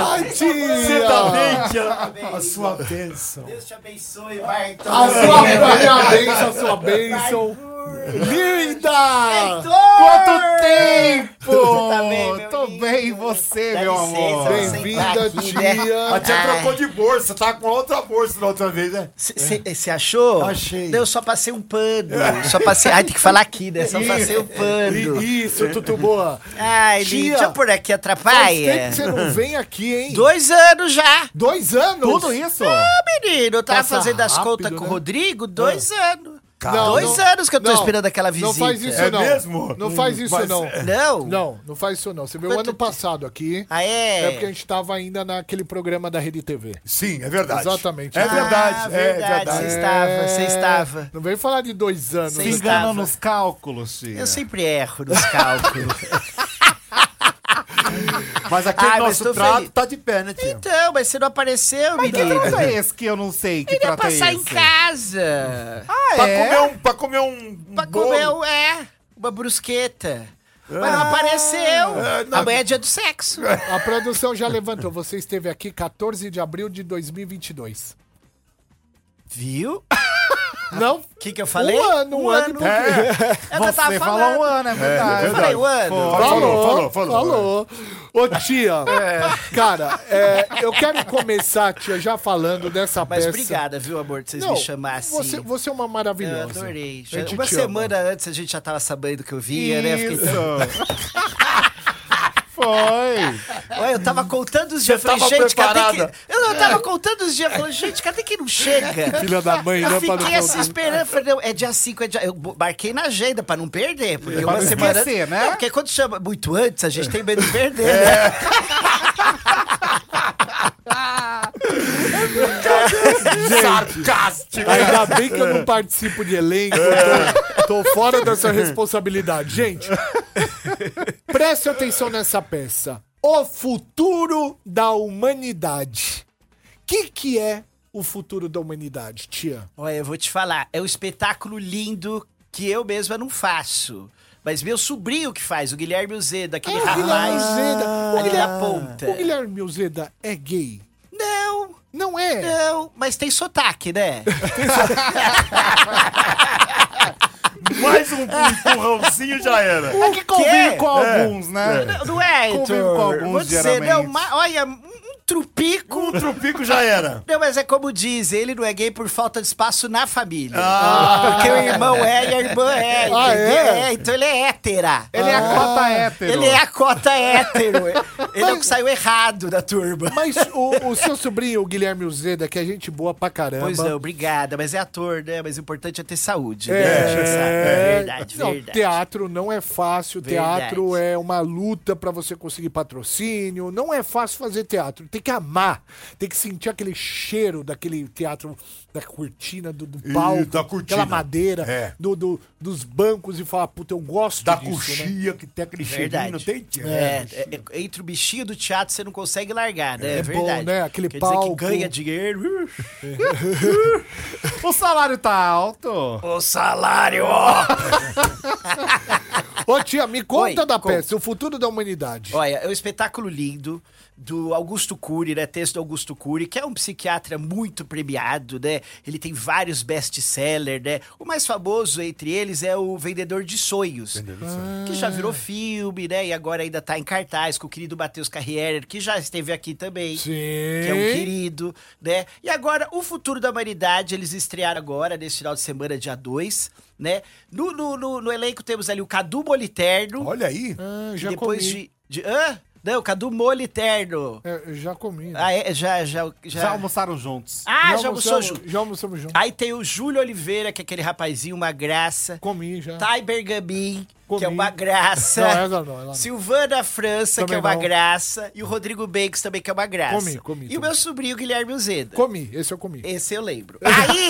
Speaker 3: Ai, tia!
Speaker 4: Certamente a, a sua bênção.
Speaker 12: Deus te abençoe, Marta.
Speaker 3: A sua a bênção, a sua bênção. Linda!
Speaker 5: Quanto tempo!
Speaker 12: Você tá bem, meu
Speaker 5: Tô
Speaker 12: lindo?
Speaker 5: bem, e você,
Speaker 12: Dá
Speaker 5: meu
Speaker 12: licença,
Speaker 5: amor?
Speaker 3: Bem-vinda,
Speaker 12: né?
Speaker 3: tia.
Speaker 4: A tia
Speaker 12: Ai.
Speaker 4: trocou de bolsa, tá com outra bolsa da outra vez, né?
Speaker 12: Você achou?
Speaker 4: Achei.
Speaker 12: Eu só passei um pano. Só passei. Ai, tem que falar aqui, né? Só passei um pano.
Speaker 3: Isso, Tutu Boa.
Speaker 12: Ai,
Speaker 3: Tia.
Speaker 12: Deixa eu pôr aqui,
Speaker 3: Faz
Speaker 12: atrapalha.
Speaker 3: tempo que você não vem aqui, hein?
Speaker 12: Dois anos já.
Speaker 3: Dois anos?
Speaker 5: Tudo isso?
Speaker 12: Ah, menino, eu tava
Speaker 3: Passa
Speaker 12: fazendo as
Speaker 3: rápido,
Speaker 12: contas com
Speaker 3: né?
Speaker 12: o Rodrigo, dois anos.
Speaker 3: Não,
Speaker 12: dois
Speaker 3: não-
Speaker 12: anos que eu tô
Speaker 3: não,
Speaker 12: esperando aquela visita.
Speaker 3: Não faz isso,
Speaker 4: É
Speaker 3: não.
Speaker 4: mesmo?
Speaker 3: Não faz isso,
Speaker 4: Mas-
Speaker 3: não.
Speaker 12: Não?
Speaker 3: Não, não faz isso, não. Você veio o
Speaker 12: Quanto
Speaker 3: ano passado aqui.
Speaker 12: Ah, é?
Speaker 3: É porque a gente tava ainda naquele programa da Rede TV.
Speaker 4: Sim, é verdade.
Speaker 3: Exatamente.
Speaker 4: É
Speaker 3: Ah,
Speaker 4: verdade, é
Speaker 12: verdade. Você estava, você estava.
Speaker 3: Não veio falar de dois anos.
Speaker 12: Você
Speaker 5: Se enganam
Speaker 12: estava.
Speaker 5: nos cálculos, tia.
Speaker 12: Eu sempre erro nos cálculos.
Speaker 4: Mas aquele
Speaker 12: Ai, mas
Speaker 4: nosso
Speaker 12: tô
Speaker 4: trato
Speaker 12: feliz.
Speaker 4: tá de pé, né, tia?
Speaker 12: então, mas você não apareceu,
Speaker 5: Mas que
Speaker 12: menino.
Speaker 5: trato é esse que eu não sei que
Speaker 12: Ele ia
Speaker 5: trato é
Speaker 12: passar
Speaker 5: esse?
Speaker 12: em casa.
Speaker 5: Ah,
Speaker 4: Pra
Speaker 5: é?
Speaker 4: comer um, pra comer um
Speaker 12: Pra
Speaker 4: bolo.
Speaker 12: comer, um- é, uma brusqueta. Mas não
Speaker 3: Ah,
Speaker 12: apareceu.
Speaker 3: é, não.
Speaker 12: Amanhã é dia do sexo.
Speaker 3: A produção já levantou. Você esteve aqui 14 de abril de 2022.
Speaker 12: Viu?
Speaker 3: Não?
Speaker 12: O que, que eu falei?
Speaker 3: Um ano, um ano.
Speaker 12: É, é eu tava
Speaker 5: Você
Speaker 12: falando.
Speaker 5: falou um ano, é verdade.
Speaker 12: Eu falei um ano.
Speaker 4: Falou, falou, falou.
Speaker 3: Falou. Ô, tia, cara, é, eu quero começar, tia, já falando dessa
Speaker 12: Mas
Speaker 3: peça.
Speaker 12: obrigada, viu, amor, de vocês
Speaker 3: Não,
Speaker 12: me chamar assim.
Speaker 3: Você, você é uma
Speaker 12: Eu
Speaker 3: maravilhosa.
Speaker 12: adorei.
Speaker 3: A gente
Speaker 12: Uma
Speaker 3: te ama.
Speaker 12: semana antes a gente já tava sabendo que eu via, né? Fiquei tão-.
Speaker 5: Foi.
Speaker 12: Olha, eu tava contando os dias. Falei, gente, cadê
Speaker 4: preparada?
Speaker 12: que. Eu, eu tava contando os dias. Falei, gente, cadê que não chega?
Speaker 3: Filha da mãe,
Speaker 12: Eu
Speaker 3: né? não
Speaker 12: fiquei assim
Speaker 3: contar.
Speaker 12: esperando, falei, não, é dia 5, é dia... eu marquei na agenda pra não perder, porque uma
Speaker 5: não
Speaker 12: semana...
Speaker 5: esquecer, né?
Speaker 12: Não, porque quando chama muito antes, a gente tem medo de perder, né?
Speaker 4: Sarcástico.
Speaker 3: Ainda bem que eu não participo de elenco, tô, tô fora dessa responsabilidade. Gente, preste atenção nessa peça. O futuro da humanidade. O que, que é o futuro da humanidade, tia?
Speaker 12: Olha, eu vou te falar, é um espetáculo lindo que eu mesma não faço. Mas meu sobrinho que faz, o Guilherme Uzeda, aquele
Speaker 3: o Guilherme
Speaker 12: rapaz
Speaker 3: Uzeda. O
Speaker 12: ali na ponta.
Speaker 3: O Guilherme Uzeda é gay?
Speaker 12: Não,
Speaker 3: Não é?
Speaker 12: não, mas tem sotaque, né?
Speaker 4: Mais um empurrãozinho já era.
Speaker 5: É que convive com alguns, né?
Speaker 12: Não, é,
Speaker 5: Convive
Speaker 12: Heitor?
Speaker 5: com alguns,
Speaker 12: Vou dizer,
Speaker 5: geralmente.
Speaker 12: não, ma- olha, trupico...
Speaker 4: Um trupico já era.
Speaker 12: Não, mas é como diz, ele não é gay por falta de espaço na família.
Speaker 4: Ah.
Speaker 12: Porque o irmão é e a irmã é,
Speaker 3: Ah, é?
Speaker 12: É, então ele é hétera.
Speaker 5: Ele é a cota hétero.
Speaker 12: Ele é a cota hétero. Ele é o que saiu errado da turma.
Speaker 3: Mas o, o seu sobrinho, o Guilherme Uzeda, que é gente boa pra caramba.
Speaker 12: Pois não, obrigada. Mas é ator, né? Mas o importante é ter saúde.
Speaker 3: É,
Speaker 12: né? É verdade,
Speaker 3: não,
Speaker 12: verdade.
Speaker 3: teatro não é fácil.
Speaker 12: Verdade.
Speaker 3: Teatro é uma luta pra você conseguir patrocínio. Não é fácil fazer teatro. Tem que amar. Tem que sentir aquele cheiro daquele teatro, da cortina, do, do palco,
Speaker 4: da cortina.
Speaker 3: aquela madeira,
Speaker 4: É.
Speaker 3: do, do- dos bancos e falar, puta, eu gosto
Speaker 4: Da
Speaker 3: disso, né?
Speaker 4: coxia que tem aquele cheirinho,
Speaker 12: Verdade.
Speaker 4: não tem? tia?
Speaker 12: É, é, é, entre o bichinho do teatro você não consegue largar, né?
Speaker 3: É
Speaker 12: É,
Speaker 3: bom,
Speaker 12: verdade.
Speaker 3: né? Aquele
Speaker 12: Quer dizer
Speaker 3: palco.
Speaker 12: que ganha dinheiro.
Speaker 5: O salário tá alto.
Speaker 12: O salário, ó!
Speaker 3: Ô tia, me conta
Speaker 12: Oi,
Speaker 3: da peça, o futuro da humanidade.
Speaker 12: Olha, é um espetáculo lindo do Augusto Cury, né? Texto do Augusto Cury, que é um psiquiatra muito premiado, né? Ele tem vários best-sellers, né? O mais famoso entre eles é o Vendedor de Sonhos, que já virou filme, né? E agora ainda tá em cartaz com o querido Matheus Carriere, que já esteve aqui também.
Speaker 3: Sim.
Speaker 12: Que é um querido, né? E agora, o futuro da humanidade, eles estrearam agora, nesse final de semana, dia 2, né? No, no, no, no elenco temos ali o Cadu Moliterno.
Speaker 4: Olha aí.
Speaker 3: Ah, já
Speaker 12: depois
Speaker 3: comi.
Speaker 12: de, de. Hã? Não, Cadu Moliterno.
Speaker 3: É, eu já comi. né?
Speaker 12: Ah, é, já, já, já.
Speaker 5: Já almoçaram juntos.
Speaker 12: Ah, já almoçou
Speaker 3: almoçamos-
Speaker 12: junto.
Speaker 3: Já almoçamos junto.
Speaker 12: Aí tem o Júlio Oliveira, que é aquele rapazinho, uma graça.
Speaker 3: Comi já.
Speaker 12: Thay Bergamin, que é
Speaker 3: Comi.
Speaker 12: uma graça.
Speaker 3: Não, ela não, ela não.
Speaker 12: Silvana França, que
Speaker 3: Também
Speaker 12: é uma
Speaker 3: não.
Speaker 12: graça. E o Rodrigo Banks também, que é uma graça.
Speaker 3: Comi, comi
Speaker 12: E o meu sobrinho, Guilherme Uzeda.
Speaker 3: Comi, esse eu comi.
Speaker 12: Esse eu lembro. Aí!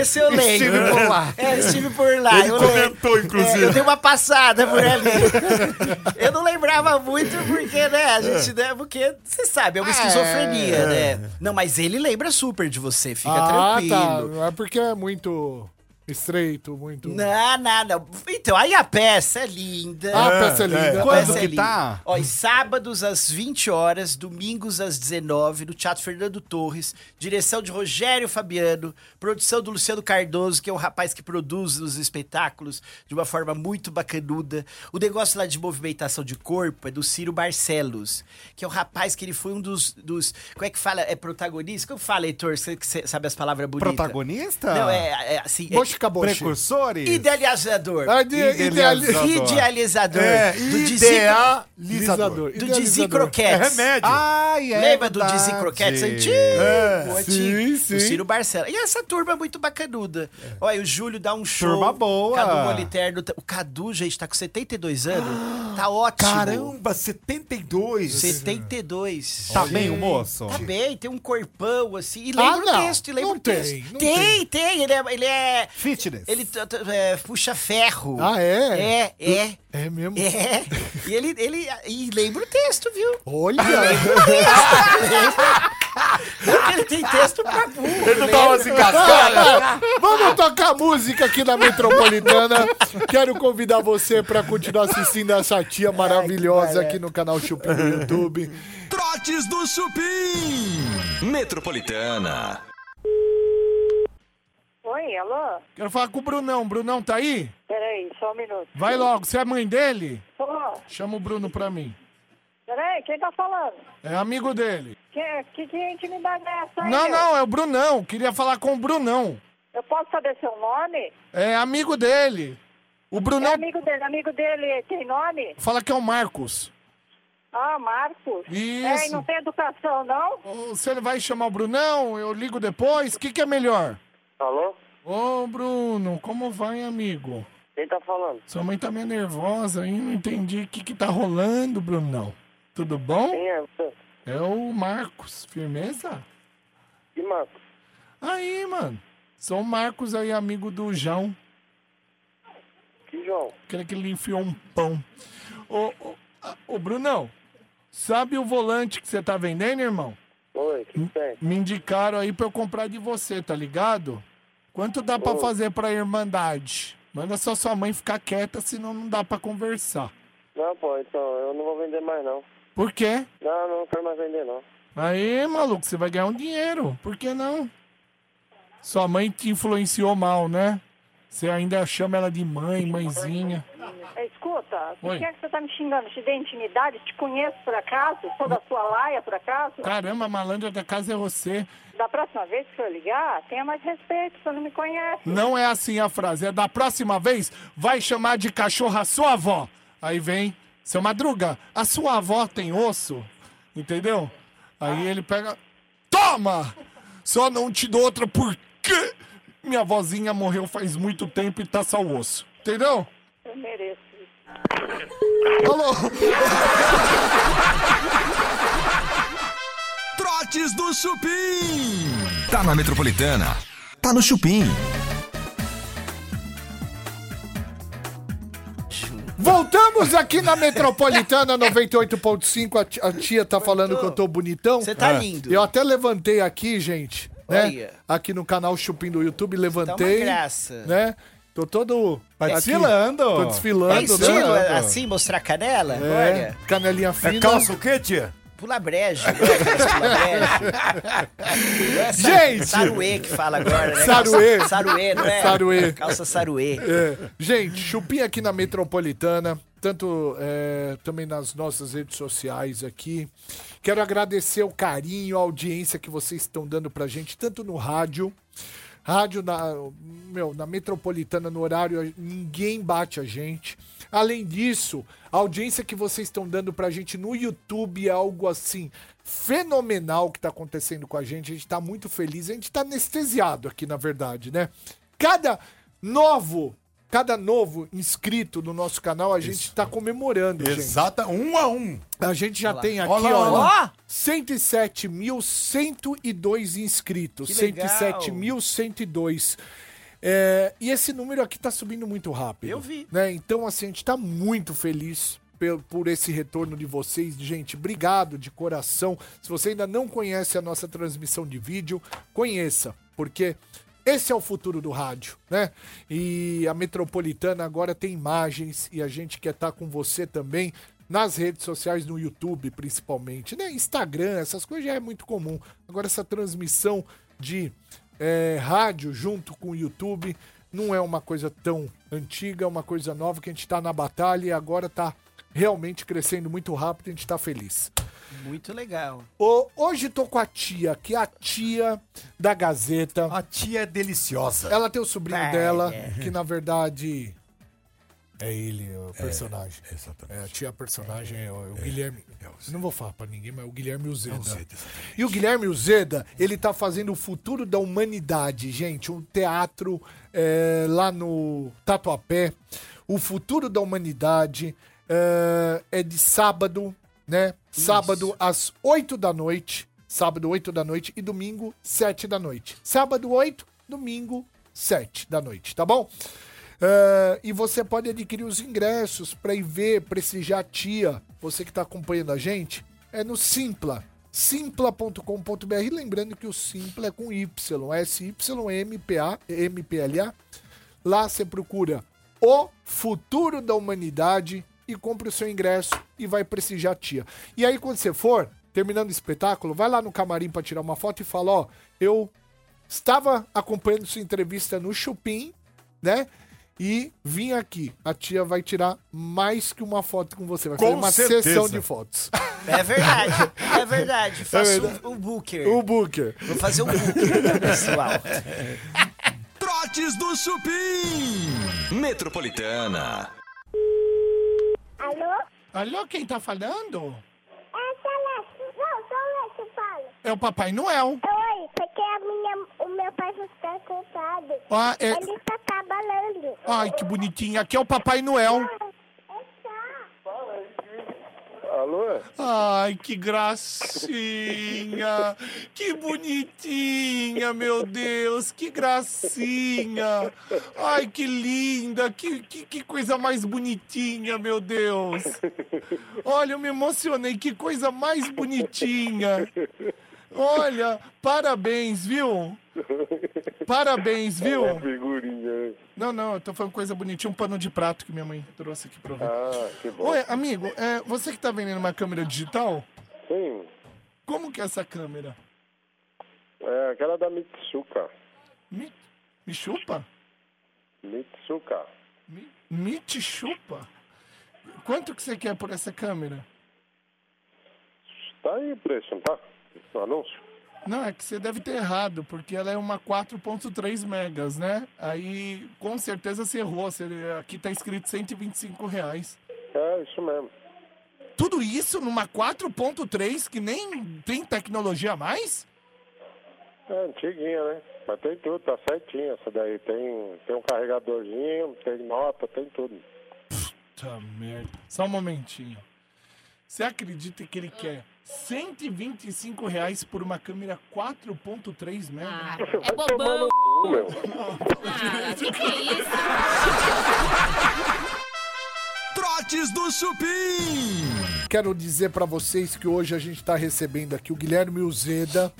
Speaker 12: Esse eu lembro.
Speaker 5: Estive por lá.
Speaker 12: É, estive por lá.
Speaker 4: Ele
Speaker 12: eu
Speaker 4: comentou,
Speaker 12: lembro.
Speaker 4: inclusive.
Speaker 12: É, eu dei uma passada por ali. eu não lembrava muito porque, né, a gente, né, porque, você sabe, é uma esquizofrenia, né? Não, mas ele lembra super de você, fica
Speaker 3: ah,
Speaker 12: tranquilo.
Speaker 3: tá. Não é porque é muito muito estreito, muito...
Speaker 12: Não, não, não. Então, aí a peça é linda.
Speaker 3: Ah, a peça é linda.
Speaker 12: A
Speaker 5: Quando
Speaker 12: é
Speaker 5: que
Speaker 12: linda.
Speaker 5: tá?
Speaker 12: Ó, sábados às 20 horas, domingos às 19 no Teatro Fernando Torres, direção de Rogério Fabiano, produção do Luciano Cardoso, que é um rapaz que produz os espetáculos de uma forma muito bacanuda. O negócio lá de movimentação de corpo é do Ciro Barcelos, que é um rapaz que ele foi um dos, dos como é que fala? É protagonista? Como fala, Heitor? Você que sabe as palavras bonitas.
Speaker 5: Protagonista?
Speaker 12: Não, é, é assim... é-
Speaker 3: caboche.
Speaker 5: Precursores?
Speaker 12: Idealizador.
Speaker 3: Ah, de-
Speaker 5: Idealizador.
Speaker 12: Idealizador.
Speaker 4: É,
Speaker 12: do Dizzy,
Speaker 4: idealizador.
Speaker 12: do Dizzy
Speaker 3: Idealizador.
Speaker 4: É
Speaker 12: Croquettes.
Speaker 4: remédio.
Speaker 5: Ai, é
Speaker 12: Lembra do
Speaker 5: verdade.
Speaker 12: Dizzy Croquettes antigo?
Speaker 4: É,
Speaker 12: antigo.
Speaker 3: sim, sim.
Speaker 12: Do Ciro Barcela. E essa turma é muito bacanuda. Olha, o Júlio dá um show.
Speaker 5: Turma boa.
Speaker 12: Cadu Moliterno. tá- O Cadu, gente, tá com 72 anos. Tá ótimo.
Speaker 4: Caramba, 72.
Speaker 12: 72.
Speaker 5: Tá bem o moço?
Speaker 12: Tá bem, tem um corpão assim. E
Speaker 3: Ah,
Speaker 12: lembra
Speaker 3: não.
Speaker 12: o texto, e lembra
Speaker 3: Não
Speaker 12: o texto.
Speaker 3: tem,
Speaker 12: tem, tem. Ele é. Ele é
Speaker 5: Fitness.
Speaker 12: ele é, puxa ferro.
Speaker 3: Ah, é?
Speaker 12: É, é.
Speaker 3: É mesmo?
Speaker 12: É. E ele, ele e lembra o texto, viu?
Speaker 3: Olha!
Speaker 12: Porque ele tem texto pra burro.
Speaker 4: Ele não dá umas engasgadas.
Speaker 3: Vamos tocar música aqui na Metropolitana. Quero convidar você para continuar assistindo essa tia maravilhosa aqui no canal Chupim do YouTube.
Speaker 1: Trotes do Chupim. Metropolitana.
Speaker 13: Oi, alô?
Speaker 8: Quero falar com o Brunão. Brunão tá aí?
Speaker 13: Peraí, só um minuto.
Speaker 8: Vai logo. Você é mãe dele?
Speaker 13: Ô,
Speaker 8: Chama o Bruno pra mim.
Speaker 13: peraí, quem tá falando?
Speaker 8: É amigo dele.
Speaker 13: Que, que, que intimidade é essa aí?
Speaker 8: Não, não, é o Brunão. Queria falar com o Brunão.
Speaker 13: Eu posso saber seu nome?
Speaker 8: É amigo dele. O
Speaker 13: É
Speaker 8: Brunão
Speaker 13: amigo dele, amigo dele tem nome?
Speaker 8: fala que é o Marcos.
Speaker 13: Ah, Marcos.
Speaker 8: Isso.
Speaker 13: É, e não tem educação, não?
Speaker 8: Você vai chamar o Brunão? Eu ligo depois? O que, que é melhor?
Speaker 14: Alô?
Speaker 8: Ô, Bruno, como vai, amigo?
Speaker 14: Quem tá falando?
Speaker 8: Sua mãe tá meio nervosa aí, não entendi o que, que tá rolando, Brunão. Tudo bom?
Speaker 14: Quem é você?
Speaker 8: É o Marcos, firmeza?
Speaker 14: Que Marcos?
Speaker 8: Aí, mano. Sou o Marcos aí, amigo do João.
Speaker 14: Que João?
Speaker 8: Aquele que ele enfiou um pão. Ô, ô, ô, Brunão, sabe o volante que você tá vendendo, irmão?
Speaker 14: Oi, que tem?
Speaker 8: Me indicaram aí pra eu comprar de você, tá ligado? Quanto dá pra
Speaker 14: Ô.
Speaker 8: fazer pra Irmandade? Manda só sua mãe ficar quieta, senão não dá pra conversar.
Speaker 14: Não, pô, então eu não vou vender mais não.
Speaker 8: Por quê?
Speaker 14: Não, não quero mais vender não.
Speaker 8: Aí, maluco, você vai ganhar um dinheiro. Por que não? Sua mãe te influenciou mal, né? Você ainda chama ela de mãe, mãezinha.
Speaker 13: É, Escuta, por que, é que você tá me xingando? Te dei intimidade? Te conheço por acaso? Sou da sua laia por acaso?
Speaker 8: Caramba, a malandra da casa é você.
Speaker 13: Da próxima vez que eu ligar, tenha mais respeito, você não me conhece.
Speaker 8: Não é assim a frase. É da próxima vez, vai chamar de cachorra a sua avó. Aí vem, seu Madruga, a sua avó tem osso? Entendeu? Aí ele pega. Toma! Só não te dou outra porque minha vozinha morreu faz muito tempo e tá só o osso. Entendeu?
Speaker 13: Eu mereço.
Speaker 8: Alô?
Speaker 1: Trotes do Chupim. Tá na Metropolitana. Tá no Chupim.
Speaker 3: Voltamos aqui na Metropolitana 98.5. A ti- A tia tá falando que eu tô bonitão.
Speaker 12: Você tá
Speaker 3: É.
Speaker 12: lindo.
Speaker 3: Eu até levantei aqui, gente, né?
Speaker 12: Olha.
Speaker 3: Aqui no canal Chupim do YouTube,
Speaker 12: Tá
Speaker 3: levantei.
Speaker 12: uma graça.
Speaker 3: Né? Tô todo.
Speaker 5: Tá
Speaker 3: aqui-
Speaker 5: desfilando.
Speaker 3: Tô desfilando,
Speaker 12: É estilo
Speaker 3: né?
Speaker 12: assim, mostrar canela?
Speaker 3: É,
Speaker 12: Olha.
Speaker 3: canelinha fina.
Speaker 4: É calça o quê, tia?
Speaker 12: Pula brejo. Aquelas pula brejo. É
Speaker 3: Gente!
Speaker 12: Saruê que fala agora, né?
Speaker 3: Saruê.
Speaker 12: Calça Saruê, não é?
Speaker 3: Saruê.
Speaker 12: Calça saruê.
Speaker 3: É. Gente, Chupim aqui na Metropolitana, tanto é, também nas nossas redes sociais aqui. Quero agradecer o carinho, a audiência que vocês estão dando pra gente, tanto no rádio. Rádio na, meu, na Metropolitana, no horário, ninguém bate a gente. Além disso, a audiência que vocês estão dando pra gente no YouTube é algo assim fenomenal que tá acontecendo com a gente. A gente tá muito feliz, a gente tá anestesiado aqui, na verdade, né? Cada novo, cada novo inscrito no nosso canal, a gente tá comemorando, gente.
Speaker 4: Exata, um a um.
Speaker 3: A gente já tem aqui,
Speaker 4: Olha lá,
Speaker 3: ó,
Speaker 4: olha lá.
Speaker 3: 107.102 inscritos.
Speaker 12: Que legal.
Speaker 3: 107.102. É, e esse número aqui tá subindo muito rápido.
Speaker 12: Eu vi.
Speaker 3: Né? Então, assim, a gente tá muito feliz por, por esse retorno de vocês. Gente, obrigado de coração. Se você ainda não conhece a nossa transmissão de vídeo, conheça, porque esse é o futuro do rádio, né? E a Metropolitana agora tem imagens e a gente quer estar com você também nas redes sociais, no YouTube principalmente, né? Instagram, essas coisas já é muito comum. Agora essa transmissão de é, rádio junto com o YouTube não é uma coisa tão antiga, é uma coisa nova que a gente tá na batalha e agora tá realmente crescendo muito rápido e a gente tá feliz.
Speaker 12: Muito legal.
Speaker 3: Ô, hoje tô com a tia, que é a tia da Gazeta.
Speaker 4: A tia é deliciosa.
Speaker 3: Ela tem o sobrinho
Speaker 12: Ah,
Speaker 3: dela,
Speaker 12: é.
Speaker 3: que na verdade é ele, o personagem.
Speaker 4: exatamente.
Speaker 3: É, a tia personagem é o, o Guilherme. Eu não vou falar pra ninguém, mas é o Guilherme Uzeda.
Speaker 4: Uzeda,
Speaker 3: E o Guilherme Uzeda, ele tá fazendo o futuro da humanidade, gente. Um teatro é, lá no Tatuapé. O futuro da humanidade é, é de sábado, né? Sábado às 8 da noite. Sábado, 8 da noite. E domingo, 7 da noite. Sábado, 8, domingo, 7 da noite, tá bom? É, e você pode adquirir os ingressos para ir ver, prestigiar a tia. Você que está acompanhando a gente, é no Simpla. Simpla.com.br. Lembrando que o Simpla é com Y, S-Y-M-P-A, M-P-L-A. Lá você procura o futuro da humanidade e compra o seu ingresso e vai prestigiar a tia. E aí, quando você for, terminando o espetáculo, vai lá no camarim para tirar uma foto e fala: Ó, eu estava acompanhando sua entrevista no Chupim, né? E vim aqui. A tia vai tirar mais que uma foto com você. Vai
Speaker 4: Com
Speaker 3: fazer uma
Speaker 4: certeza.
Speaker 3: sessão de fotos.
Speaker 12: É verdade, é verdade. Faço
Speaker 3: verdade.
Speaker 12: um, um booker.
Speaker 3: o Booker.
Speaker 12: Vou fazer um booker, pessoal.
Speaker 1: Trotes do Chupim. Metropolitana.
Speaker 13: Alô?
Speaker 8: Alô, quem tá falando?
Speaker 13: É Celeste. Não, Celeste, fala.
Speaker 8: É o Papai Noel.
Speaker 13: Oi, porque a minha, o meu pai está ocupado.
Speaker 8: Ah, é-
Speaker 13: Ele está trabalhando.
Speaker 8: Ai, que bonitinho. Aqui é o Papai Noel.
Speaker 14: Alô?
Speaker 8: Ai, que gracinha! Que bonitinha, meu Deus! Que gracinha! Ai, que linda! Que, que, que coisa mais bonitinha, meu Deus! Olha, eu me emocionei! Que coisa mais bonitinha! Olha, parabéns, viu? Parabéns, viu?
Speaker 14: É uma figurinha.
Speaker 8: Não, não, eu tô falando coisa bonitinha, um pano de prato que minha mãe trouxe aqui pra ver.
Speaker 14: Ah, que bom.
Speaker 8: Oi, amigo, é, você que tá vendendo uma câmera digital?
Speaker 14: Sim,
Speaker 8: Como que é essa câmera?
Speaker 14: é aquela da Mitsuka.
Speaker 8: Me, me chupa?
Speaker 14: Mitsuka.
Speaker 8: Chupa? Quanto que você quer por essa câmera?
Speaker 14: Tá aí o preço, não tá? No anúncio.
Speaker 8: Não, é que você deve ter errado, porque ela é uma 4.3 megas, né? Aí, com certeza você errou. Você, aqui tá escrito 125 reais.
Speaker 14: É, isso mesmo.
Speaker 8: Tudo isso numa 4.3 que nem tem tecnologia a mais?
Speaker 14: É antiguinha, né? Mas tem tudo, tá certinho essa daí. Tem, tem um carregadorzinho, tem nota, tem tudo.
Speaker 8: Puta merda. Só um momentinho. Você acredita que ele quer 125 reais por uma câmera 4.3 mega?
Speaker 11: Ah, é bobão.
Speaker 14: meu.
Speaker 11: Ah, que que é isso?
Speaker 1: Trotes do Chupim.
Speaker 3: Quero dizer pra vocês que hoje a gente tá recebendo aqui o Guilherme Uzeda.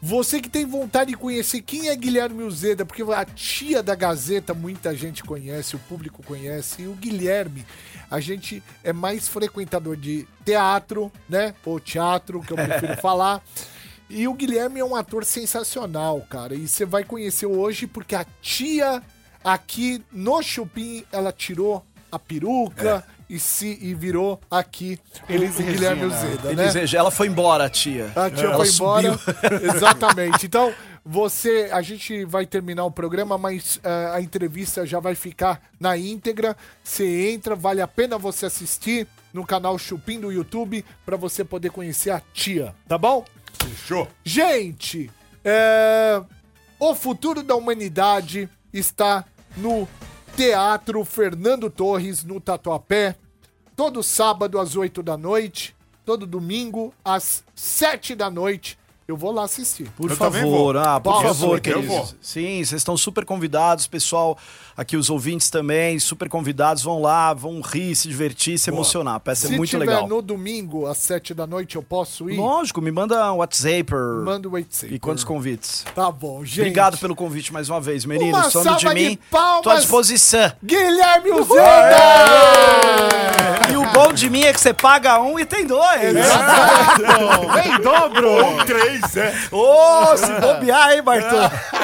Speaker 3: Você que tem vontade de conhecer quem é Guilherme Uzeda, porque a tia da Gazeta muita gente conhece, o público conhece, e o Guilherme, a gente é mais frequentador de teatro, né? Ou teatro, que eu prefiro falar. E o Guilherme é um ator sensacional, cara. E você vai conhecer hoje porque a tia aqui no Chupim, ela tirou a peruca e se e virou aqui Elis Guilherme Uzeda, né?
Speaker 12: Elis ela foi embora, a tia.
Speaker 3: A tia
Speaker 12: Ela
Speaker 3: foi embora.
Speaker 12: subiu.
Speaker 3: Exatamente. Então, você. A gente vai terminar o programa, mas eh, a entrevista já vai ficar na íntegra. Você entra, vale a pena você assistir no canal Chupim do YouTube para você poder conhecer a tia, tá bom?
Speaker 4: Fechou.
Speaker 3: Gente, é, o futuro da humanidade está no Teatro Fernando Torres, no Tatuapé, todo sábado às 8 da noite, todo domingo às 7 da noite. Eu vou lá assistir.
Speaker 12: Por favor, ah, por
Speaker 3: Posso?
Speaker 12: favor,
Speaker 3: Eu
Speaker 12: queridos.
Speaker 3: vou.
Speaker 12: Sim, vocês estão super convidados, pessoal. Aqui os ouvintes também, super convidados. Vão lá, vão rir, se divertir, se emocionar. A peça
Speaker 3: Se
Speaker 12: é muito
Speaker 3: tiver
Speaker 12: legal.
Speaker 3: no domingo às 7 da noite, eu posso ir?
Speaker 12: Lógico, me manda um WhatsApp.
Speaker 3: Manda o WhatsApp.
Speaker 12: E quantos convites?
Speaker 3: Tá bom, gente.
Speaker 12: Obrigado pelo convite mais uma vez,
Speaker 3: Uma
Speaker 12: meninos. Some de
Speaker 3: salva de
Speaker 12: mim.
Speaker 3: palmas.
Speaker 12: Tô à disposição.
Speaker 3: Guilherme! Uzeda!
Speaker 12: E o bom de mim é que você paga um e tem dois.
Speaker 3: Vem dobro!
Speaker 4: Ou três, é.
Speaker 12: Ô, se bobear, hein, Bartô?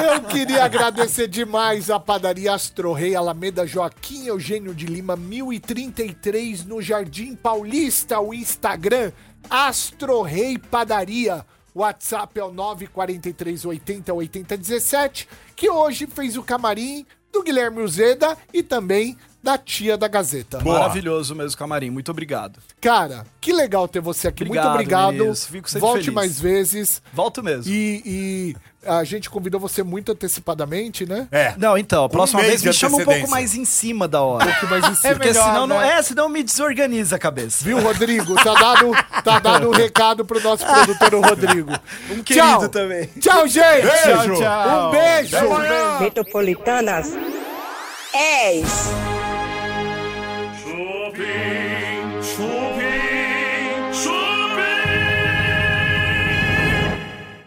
Speaker 3: Eu queria agradecer demais a padaria Astro Rei Alameda Joaquim Eugênio de Lima, 1033, no Jardim Paulista, o Instagram Astro Rei Padaria. WhatsApp é o 943 80 80 17, que hoje fez o camarim do Guilherme Uzeda e também da tia da Gazeta.
Speaker 12: Maravilhoso mesmo, camarim. Muito obrigado.
Speaker 3: Cara, que legal ter você aqui.
Speaker 12: Obrigado,
Speaker 3: Muito obrigado.
Speaker 12: Fico sempre
Speaker 3: Volte
Speaker 12: feliz.
Speaker 3: mais vezes.
Speaker 12: Volto mesmo.
Speaker 3: E, e a gente convidou você muito antecipadamente, né?
Speaker 4: É.
Speaker 12: Não, então, a próxima
Speaker 4: mês
Speaker 12: vez me chama um pouco mais em cima da hora.
Speaker 3: Um pouco mais em cima.
Speaker 12: É, porque
Speaker 3: melhor,
Speaker 12: senão, não,
Speaker 3: né?
Speaker 12: é, senão me desorganiza a cabeça.
Speaker 3: Viu, Rodrigo? Tá dado, tá dado um recado pro nosso produtor, o Rodrigo.
Speaker 12: Um querido
Speaker 3: Tchau.
Speaker 12: também.
Speaker 3: Tchau, gente.
Speaker 4: Beijo.
Speaker 3: Um beijo.
Speaker 13: Metropolitanas 10. things.